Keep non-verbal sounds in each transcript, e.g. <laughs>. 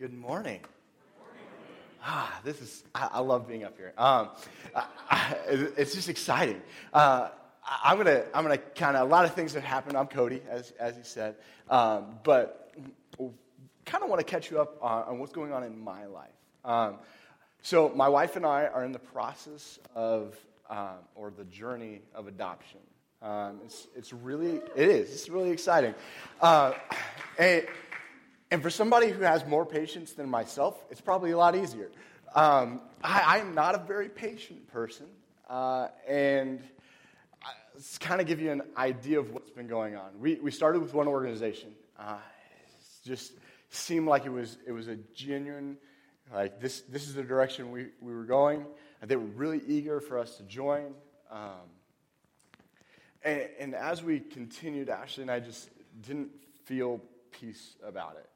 Good morning. Ah, this is, I, I love being up here. Um, I, I, it's just exciting. Uh, I, am going to, I'm going to kind of, a lot of things have happened. I'm Cody, as, as he said. Um, but kind of want to catch you up on, on, what's going on in my life. Um, so, my wife and I are in the process of, um, or the journey of adoption. Um, it's, it's really, it is, it's really exciting. Uh, and, and for somebody who has more patience than myself, it's probably a lot easier. Um, I, am not a very patient person, uh, and kind of give you an idea of what's been going on. We, we started with one organization. Uh, it just seemed like it was, it was a genuine, like this, this is the direction we, we were going. They were really eager for us to join. Um, and, and, as we continued, Ashley and I just didn't feel peace about it.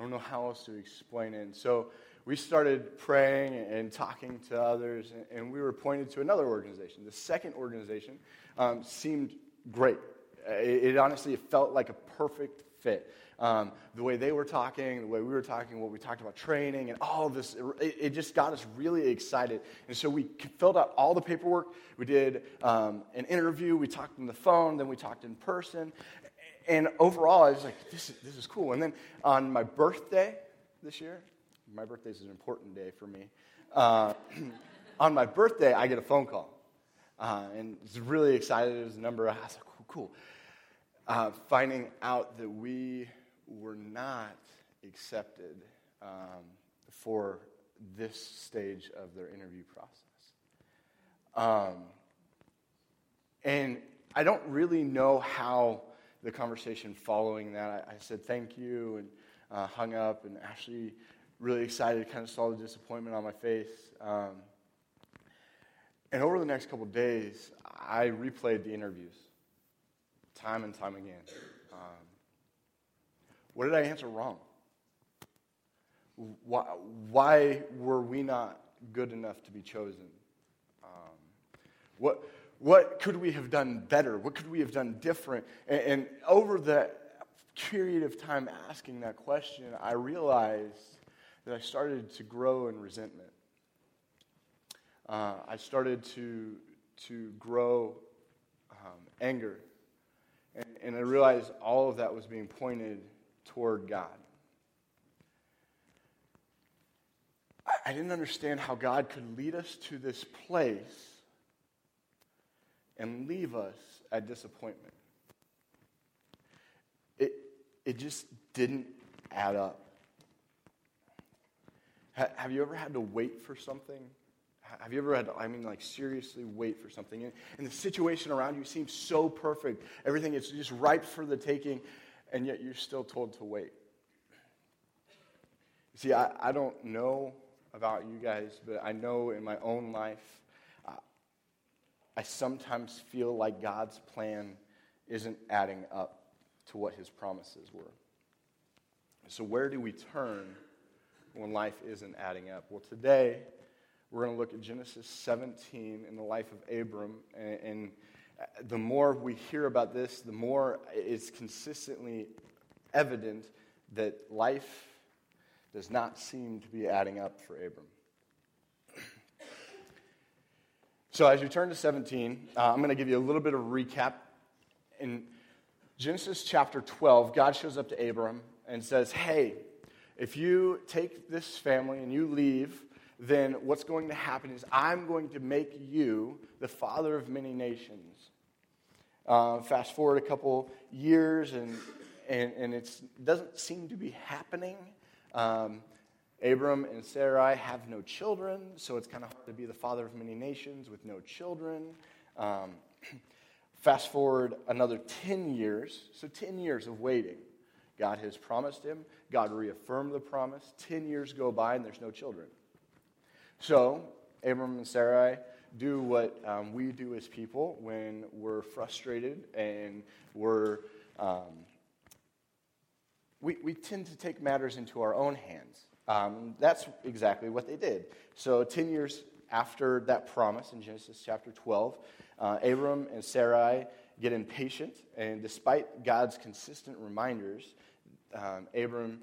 I don't know how else to explain it. And so we started praying and talking to others, and we were pointed to another organization. The second organization um, seemed great. It, it, honestly felt like a perfect fit. Um, the way they were talking, the way we were talking, what we talked about training, and all this, it, it just got us really excited. And so we filled out all the paperwork. We did um, an interview. We talked on the phone, then we talked in person and overall, I was like, this is, this is cool. And then on my birthday this year, my birthday is an important day for me. Uh, <clears throat> on my birthday, I get a phone call. Uh, and I was really excited. It was a number. I was like, cool, cool. Uh, finding out that we were not accepted um, for this stage of their interview process. Um, and I don't really know how the conversation following that, I, I said thank you and uh, hung up, and Ashley really excited, kind of saw the disappointment on my face. Um, and over the next couple days, I replayed the interviews time and time again. Um, what did I answer wrong? Why, why, were we not good enough to be chosen? Um, what, what could we have done better? What could we have done different? And, and over the period of time asking that question, I realized that I started to grow in resentment. Uh, I started to, to grow um, anger. And, and I realized all of that was being pointed toward God. I, I didn't understand how God could lead us to this place and leave us at disappointment. It, it just didn't add up. Ha, have you ever had to wait for something? Have you ever had to, I mean, like, seriously wait for something? And, and the situation around you seems so perfect. Everything is just ripe for the taking, and yet you're still told to wait. See, I, I don't know about you guys, but I know in my own life, I sometimes feel like God's plan isn't adding up to what his promises were. So, where do we turn when life isn't adding up? Well, today we're going to look at Genesis 17 in the life of Abram. And, and uh, the more we hear about this, the more it's consistently evident that life does not seem to be adding up for Abram. So, as you turn to 17, uh, I'm going to give you a little bit of recap. In Genesis chapter 12, God shows up to Abram and says, Hey, if you take this family and you leave, then what's going to happen is I'm going to make you the father of many nations. Uh, fast forward a couple years, and, and, and it doesn't seem to be happening. Um, Abram and Sarai have no children, so it's kind of hard to be the father of many nations with no children. Um, <clears throat> fast forward another 10 years, so 10 years of waiting. God has promised him, God reaffirmed the promise. 10 years go by and there's no children. So, Abram and Sarai do what um, we do as people when we're frustrated and we're. Um, we, we tend to take matters into our own hands. Um, that's exactly what they did. So, 10 years after that promise in Genesis chapter 12, uh, Abram and Sarai get impatient, and despite God's consistent reminders, um, Abram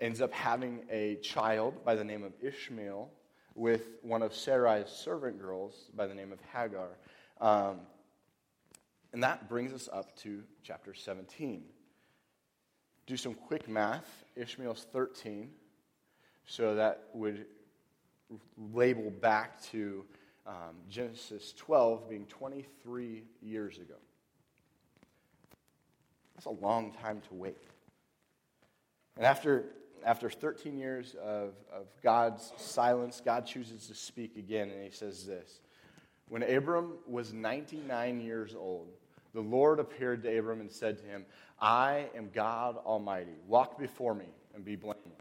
ends up having a child by the name of Ishmael with one of Sarai's servant girls by the name of Hagar. Um, and that brings us up to chapter 17. Do some quick math. Ishmael's 13. So that would label back to um, Genesis 12 being 23 years ago. That's a long time to wait. And after, after 13 years of, of God's silence, God chooses to speak again, and he says this When Abram was 99 years old, the Lord appeared to Abram and said to him, I am God Almighty. Walk before me and be blameless.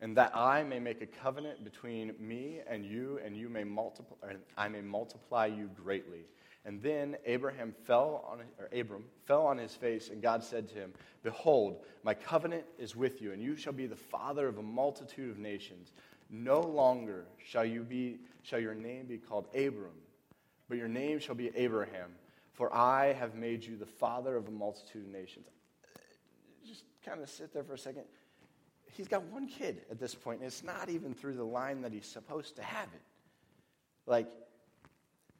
And that I may make a covenant between me and you, and you may multiply, I may multiply you greatly. And then Abraham fell on, or Abram fell on his face, and God said to him, Behold, my covenant is with you, and you shall be the father of a multitude of nations. No longer shall you be, shall your name be called Abram, but your name shall be Abraham, for I have made you the father of a multitude of nations. Uh, just kind of sit there for a second. He's got one kid at this point, and it's not even through the line that he's supposed to have it. Like,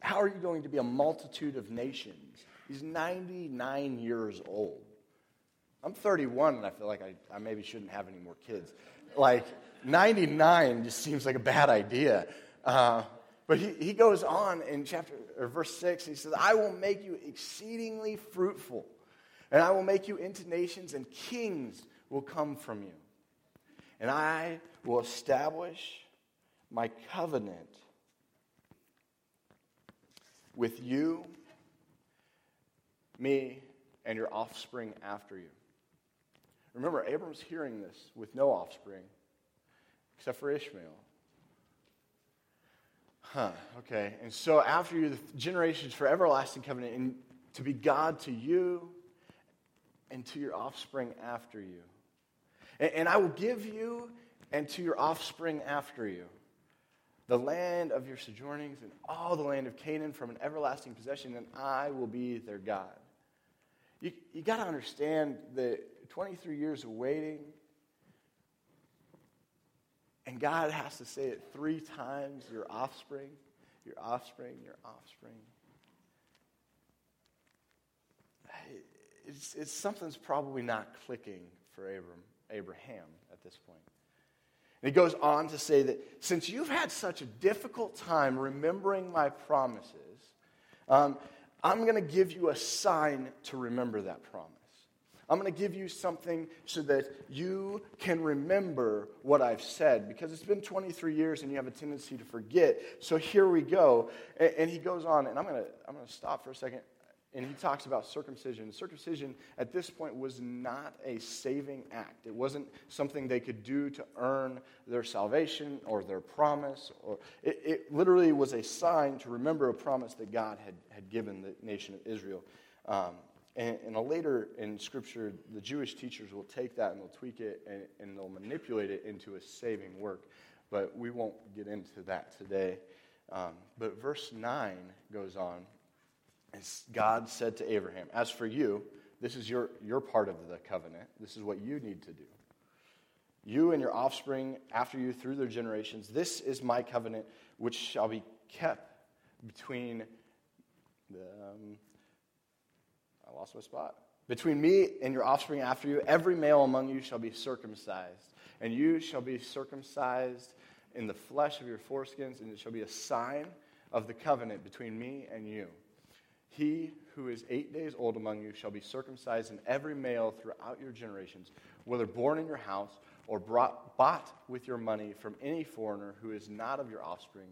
how are you going to be a multitude of nations? He's 99 years old. I'm 31 and I feel like I, I maybe shouldn't have any more kids. Like, 99 just seems like a bad idea. Uh, but he, he goes on in chapter or verse 6, he says, I will make you exceedingly fruitful, and I will make you into nations, and kings will come from you. And I will establish my covenant with you, me, and your offspring after you. Remember, Abram's hearing this with no offspring except for Ishmael. Huh, okay. And so after you, the generations for everlasting covenant, and to be God to you and to your offspring after you. And, I will give you and to your offspring after you the land of your sojournings and all the land of Canaan from an everlasting possession, and I will be their God. You, you got to understand that 23 years of waiting, and God has to say it three times your offspring, your offspring, your offspring. It's, it's something's probably not clicking for Abram, Abraham at this point. And he goes on to say that since you've had such a difficult time remembering my promises, um, I'm going to give you a sign to remember that promise. I'm going to give you something so that you can remember what I've said because it's been 23 years and you have a tendency to forget. So here we go. And, and he goes on, and I'm going to, I'm going to stop for a second and he talks about circumcision. Circumcision at this point was not a saving act. It wasn't something they could do to earn their salvation or their promise. Or it, it literally was a sign to remember a promise that God had, had given the nation of Israel. Um, and, and a later in Scripture, the Jewish teachers will take that and they'll tweak it and, and they'll manipulate it into a saving work. But we won't get into that today. Um, but verse 9 goes on. And God said to Abraham, As for you, this is your, your part of the covenant. This is what you need to do. You and your offspring after you through their generations, this is my covenant which shall be kept between the. Um, I lost my spot. Between me and your offspring after you, every male among you shall be circumcised, and you shall be circumcised in the flesh of your foreskins, and it shall be a sign of the covenant between me and you. He who is eight days old among you shall be circumcised, and every male throughout your generations, whether born in your house or brought, bought with your money from any foreigner who is not of your offspring,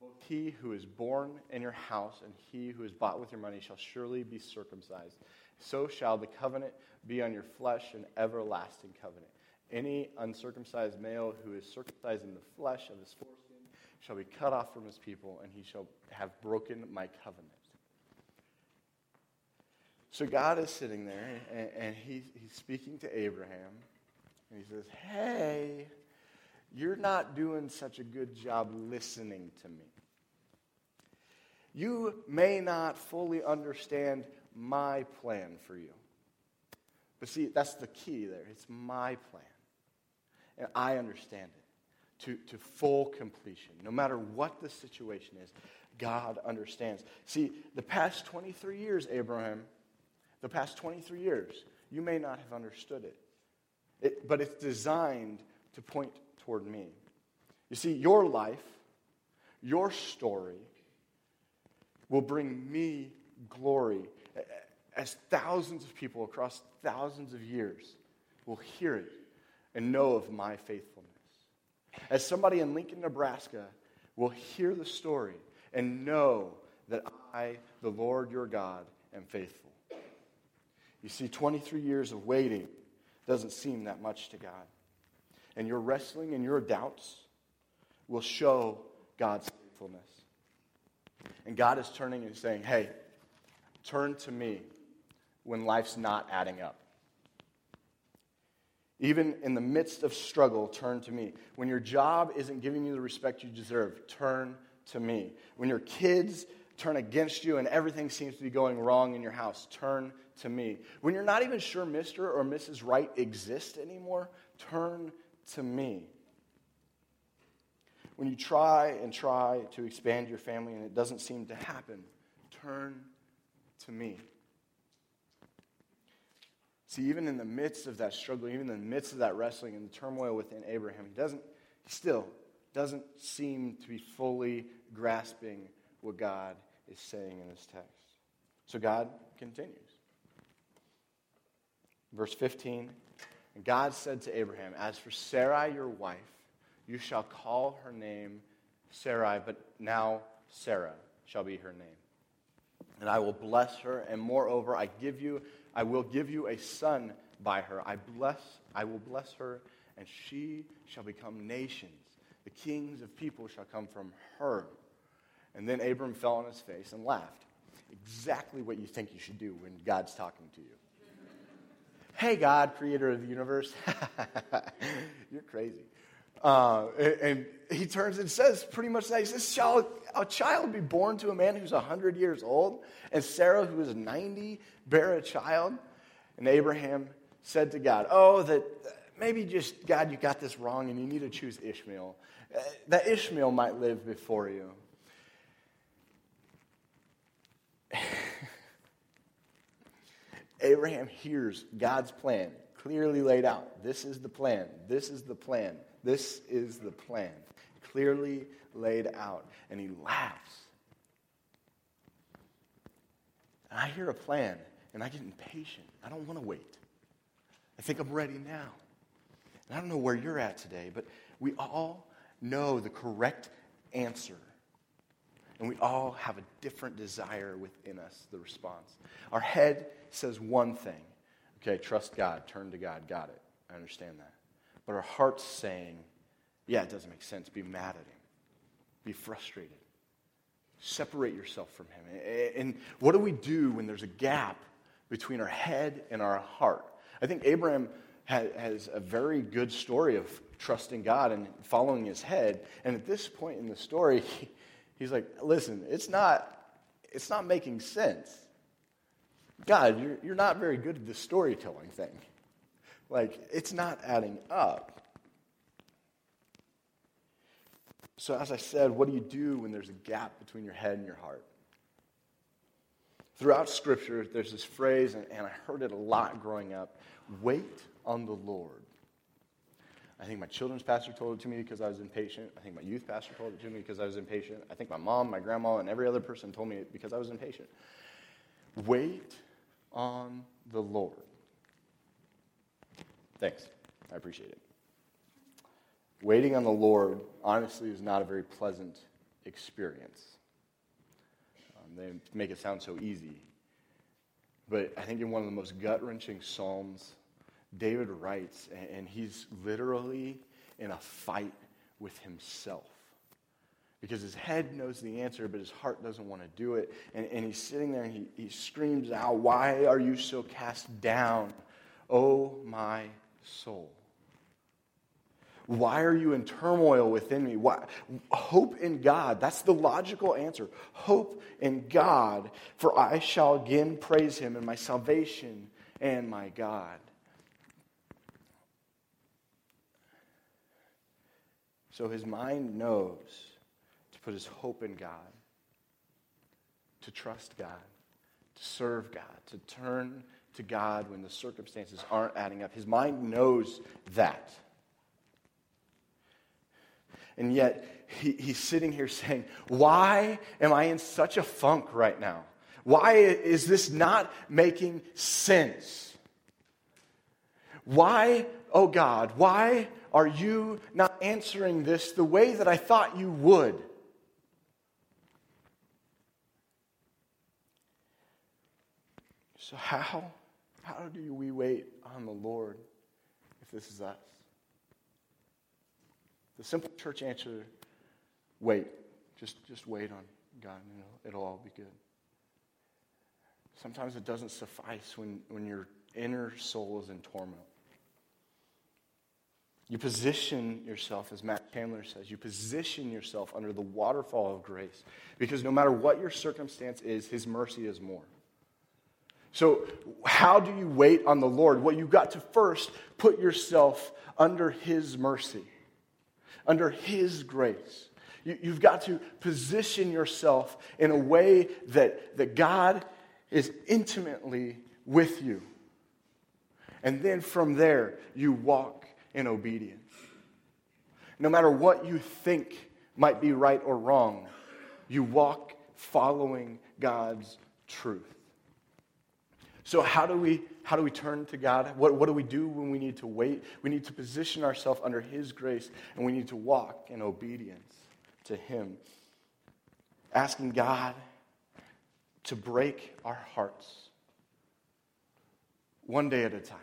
both he who is born in your house and he who is bought with your money shall surely be circumcised. So shall the covenant be on your flesh, an everlasting covenant. Any uncircumcised male who is circumcised in the flesh of his foreskin shall be cut off from his people, and he shall have broken my covenant. So God is sitting there, and, and he's, he's speaking to Abraham, and he says, Hey, you're not doing such a good job listening to me. You may not fully understand my plan for you. But see, that's the key there. It's my plan. And I understand it to, to full completion. No matter what the situation is, God understands. See, the past 23 years, Abraham, the past 23 years, you may not have understood it. it but it's designed to point toward me. You see, your life, your story, will bring me glory as thousands of people across thousands of years will hear it and know of my faithfulness. As somebody in Lincoln, Nebraska, will hear the story and know that I, the Lord your God, am faithful. You see, 23 years of waiting doesn't seem that much to God. And your wrestling and your doubts will show God's faithfulness. And God is turning and saying, hey, turn to me when life's not adding up. Even in the midst of struggle, turn to me. When your job isn't giving you the respect you deserve, turn to me. When your kids turn against you and everything seems to be going wrong in your house, turn to me. When you're not even sure Mr. or Mrs. Right exist anymore, turn to me. When you try and try to expand your family and it doesn't seem to happen, turn to me. See, even in the midst of that struggle, even in the midst of that wrestling and the turmoil within Abraham, he doesn't, he still doesn't seem to be fully grasping what God is saying in this text. So God continues. Verse 15 And God said to Abraham, As for Sarai, your wife, you shall call her name Sarai, but now Sarah shall be her name. And I will bless her, and moreover, I give you I will give you a son by her. I bless, I will bless her, and she shall become nations. The kings of people shall come from her. And then Abram fell on his face and laughed. Exactly what you think you should do when God's talking to you. hey, God, creator of the universe. <laughs> You're crazy. Uh, and he turns and says pretty much that. He says, Shall a child be born to a man who's 100 years old? And Sarah, who is 90, bear a child? And Abraham said to God, Oh, that maybe just, God, you got this wrong and you need to choose Ishmael. Uh, that Ishmael might live before you. <laughs> Abraham hears God's plan clearly laid out. This is the plan. This is the plan. This is the plan, clearly laid out. And he laughs. And I hear a plan, and I get impatient. I don't want to wait. I think I'm ready now. And I don't know where you're at today, but we all know the correct answer. And we all have a different desire within us, the response. Our head says one thing okay, trust God, turn to God, got it. I understand that but our heart's saying, yeah, it doesn't make sense. Be mad at him, be frustrated, separate yourself from him. And what do we do when there's a gap between our head and our heart? I think Abraham has a very good story of trusting God and following his head. And at this point in the story, <laughs> he's like, listen, it's not, it's not making sense. God, you're, you're not very good at the storytelling thing. Like, it's not adding up. So, as I said, what do you do when there's a gap between your head and your heart? Throughout Scripture, there's this phrase, and, and I heard it a lot growing up wait on the Lord. I think my children's pastor told it to me because I was impatient. I think my youth pastor told it to me because I was impatient. I think my mom, my grandma, and every other person told me it because I was impatient. Wait on the Lord. Thanks. I appreciate it. Waiting on the Lord, honestly, is not a very pleasant experience. Um, they make it sound so easy. But I think in one of the most gut wrenching Psalms, David writes, and he's literally in a fight with himself because his head knows the answer, but his heart doesn't want to do it. And, and he's sitting there and he, he screams out, Why are you so cast down, O my soul? Why are you in turmoil within me? Why? Hope in God. That's the logical answer. Hope in God, for I shall again praise him in my salvation and my God. So his mind knows put his hope in God, to trust God, to serve God, to turn to God when the circumstances aren't adding up. His mind knows that. And yet, he, he's sitting here saying, Why am I in such a funk right now? Why is this not making sense? Why, oh God, why are you not answering this the way that I thought you would? So, how, how do we wait on the Lord if this is us? The simple church answer wait. Just, just wait on God, and it'll, it'll all be good. Sometimes it doesn't suffice when, when your inner soul is in torment. You position yourself, as Matt Chandler says, you position yourself under the waterfall of grace because no matter what your circumstance is, His mercy is more. So, how do you wait on the Lord? Well, you've got to first put yourself under His mercy, under His grace. You, have got to position yourself in a way that, that God is intimately with you. And then from there, you walk in obedience. No matter what you think might be right or wrong, you walk following God's truth. So, how do we, how do we turn to God? What, what do we do when we need to wait? We need to position ourselves under His grace, and we need to walk in obedience to Him. Asking God to break our hearts one day at a time,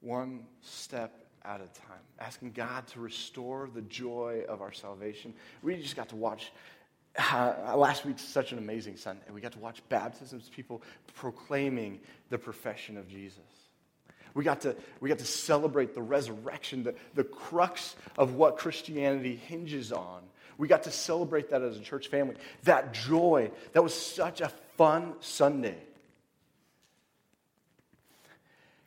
one step at a time, asking God to restore the joy of our salvation. We just got to watch. Uh, <sighs> last week's such an amazing Sunday. We got to watch baptisms, people proclaiming the profession of Jesus. We got to, we got to celebrate the resurrection, the, the crux of what Christianity hinges on we got to celebrate that as a church family. That joy, that was such a fun Sunday.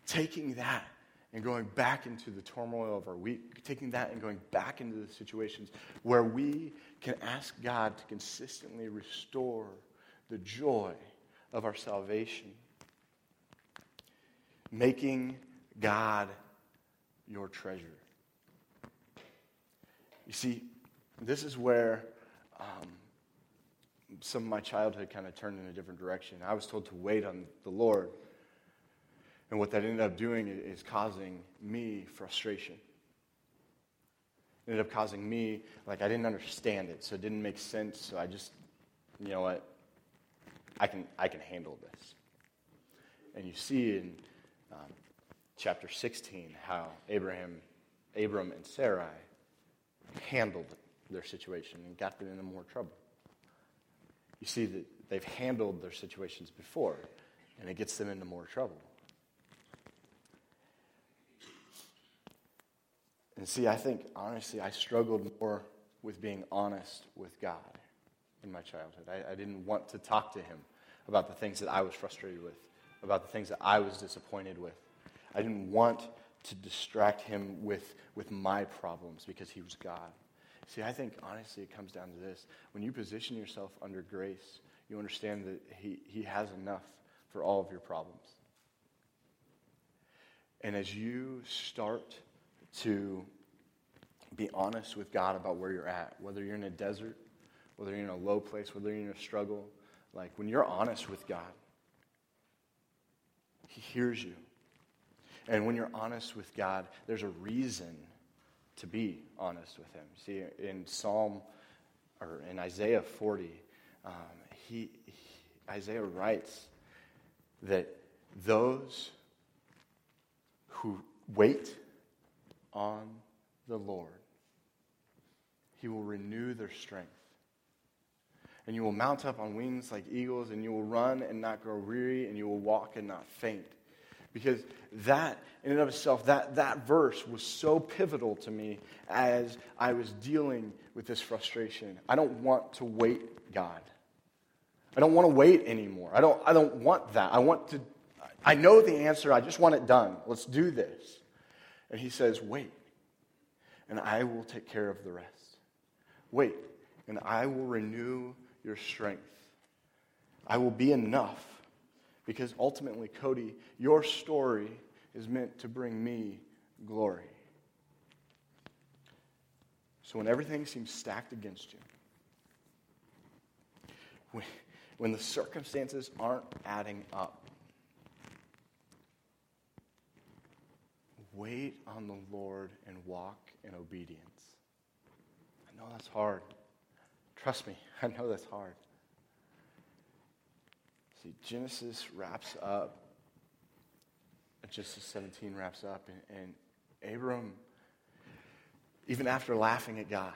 Taking that and going back into the turmoil of our week, taking that and going back into the situations where we can ask God to consistently restore the joy of our salvation. Making God your treasure. You see, this is where um, some of my childhood kind of turned in a different direction. I was told to wait on the Lord. And what that ended up doing is causing me frustration. Ended up causing me, like, I didn't understand it, so it didn't make sense. So I just, you know what? I can, I can handle this. And you see in um, chapter 16 how Abraham, Abram and Sarai handled their situation and got them into more trouble. You see that they've handled their situations before, and it gets them into more trouble. And see, I think, honestly, I struggled more with being honest with God in my childhood. I, I, didn't want to talk to Him about the things that I was frustrated with, about the things that I was disappointed with. I didn't want to distract Him with, with my problems because He was God. See, I think honestly it comes down to this. When you position yourself under grace, you understand that He, he has enough for all of your problems. And as you start to be honest with God about where you're at, whether you're in a desert, whether you're in a low place, whether you're in a struggle, like when you're honest with God, He hears you. And when you're honest with God, there's a reason to be honest with him. See, in Psalm or in Isaiah 40, um, he, he, Isaiah writes that those who wait on the Lord, he will renew their strength. And you will mount up on wings like eagles, and you will run and not grow weary, and you will walk and not faint. Because that, in and of itself, that, that verse was so pivotal to me as I was dealing with this frustration. I don't want to wait, God. I don't want to wait anymore. I don't, I don't want that. I want to, I know the answer. I just want it done. Let's do this. And he says, wait. and I will take care of the rest. Wait, and I will renew your strength. I will be enough because ultimately, Cody, your story is meant to bring me glory. So when everything seems stacked against you, when, when the circumstances aren't adding up, wait on the Lord and walk in obedience. I know that's hard. Trust me, <laughs> I know that's hard. See, Genesis wraps up, Genesis 17 wraps up, and, and Abram, even after laughing at God,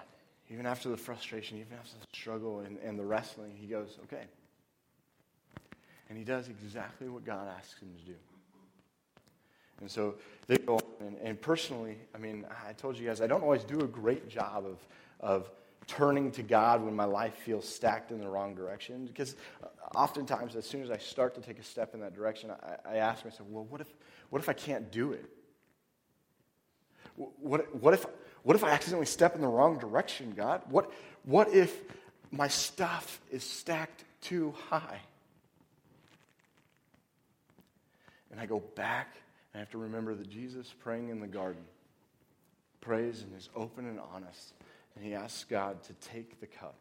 even after the frustration, even after the struggle and, and the wrestling, he goes, okay. And he does exactly what God asks him to do. And so they go and, and, personally, I mean, I told you guys, I don't always do a great job of, of turning to God when my life feels stacked in the wrong direction. Because oftentimes, as soon as I start to take a step in that direction, I, I ask myself, well, what if, what if I can't do it? What, what, if, what if I accidentally step in the wrong direction, God? What, what if my stuff is stacked too high? And I go back I have to remember that Jesus praying in the garden prays and is open and honest and he asks God to take the cup.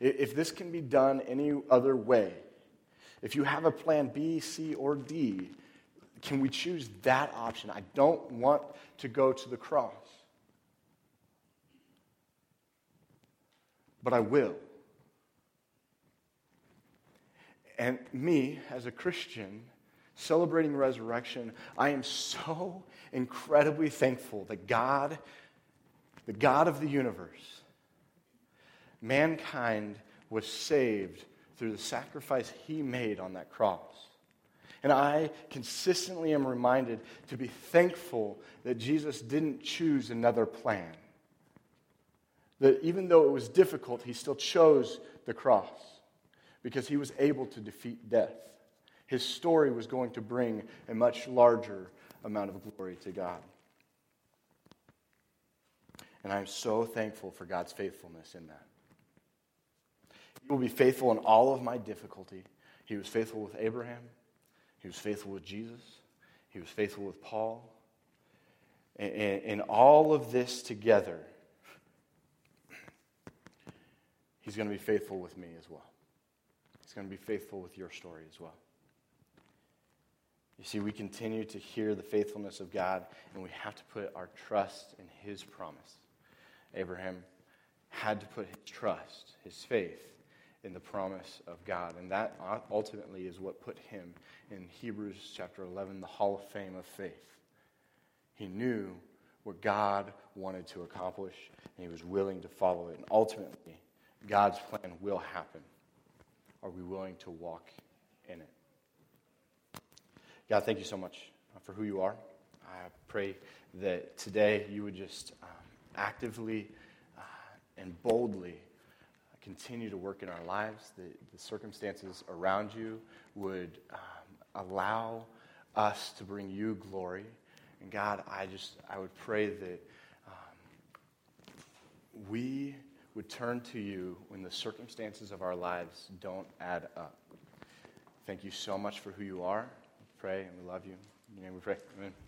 If this can be done any other way, if you have a plan B, C, or D, can we choose that option? I don't want to go to the cross. But I will. And me, as a Christian, celebrating resurrection, I am so incredibly thankful that God the God of the universe, mankind was saved through the sacrifice he made on that cross. And I consistently am reminded to be thankful that Jesus didn't choose another plan. That even though it was difficult, he still chose the cross because he was able to defeat death. His story was going to bring a much larger amount of glory to God. And I'm so thankful for God's faithfulness in that. He will be faithful in all of my difficulty. He was faithful with Abraham, He was faithful with Jesus, He was faithful with Paul. And all of this together, He's going to be faithful with me as well. He's going to be faithful with your story as well. You see, we continue to hear the faithfulness of God, and we have to put our trust in His promise. Abraham had to put his trust, his faith, in the promise of God. And that ultimately is what put him in Hebrews chapter 11, the hall of fame of faith. He knew what God wanted to accomplish, and he was willing to follow it. And ultimately, God's plan will happen. Are we willing to walk in it? God, thank you so much for who you are. I pray that today you would just. Um, actively uh, and boldly continue to work in our lives, the, the circumstances around you would um, allow us to bring you glory. And God, I just, I would pray that um, we would turn to you when the circumstances of our lives don't add up. Thank you so much for who you are. Pray and we love you. In your name we pray. Amen.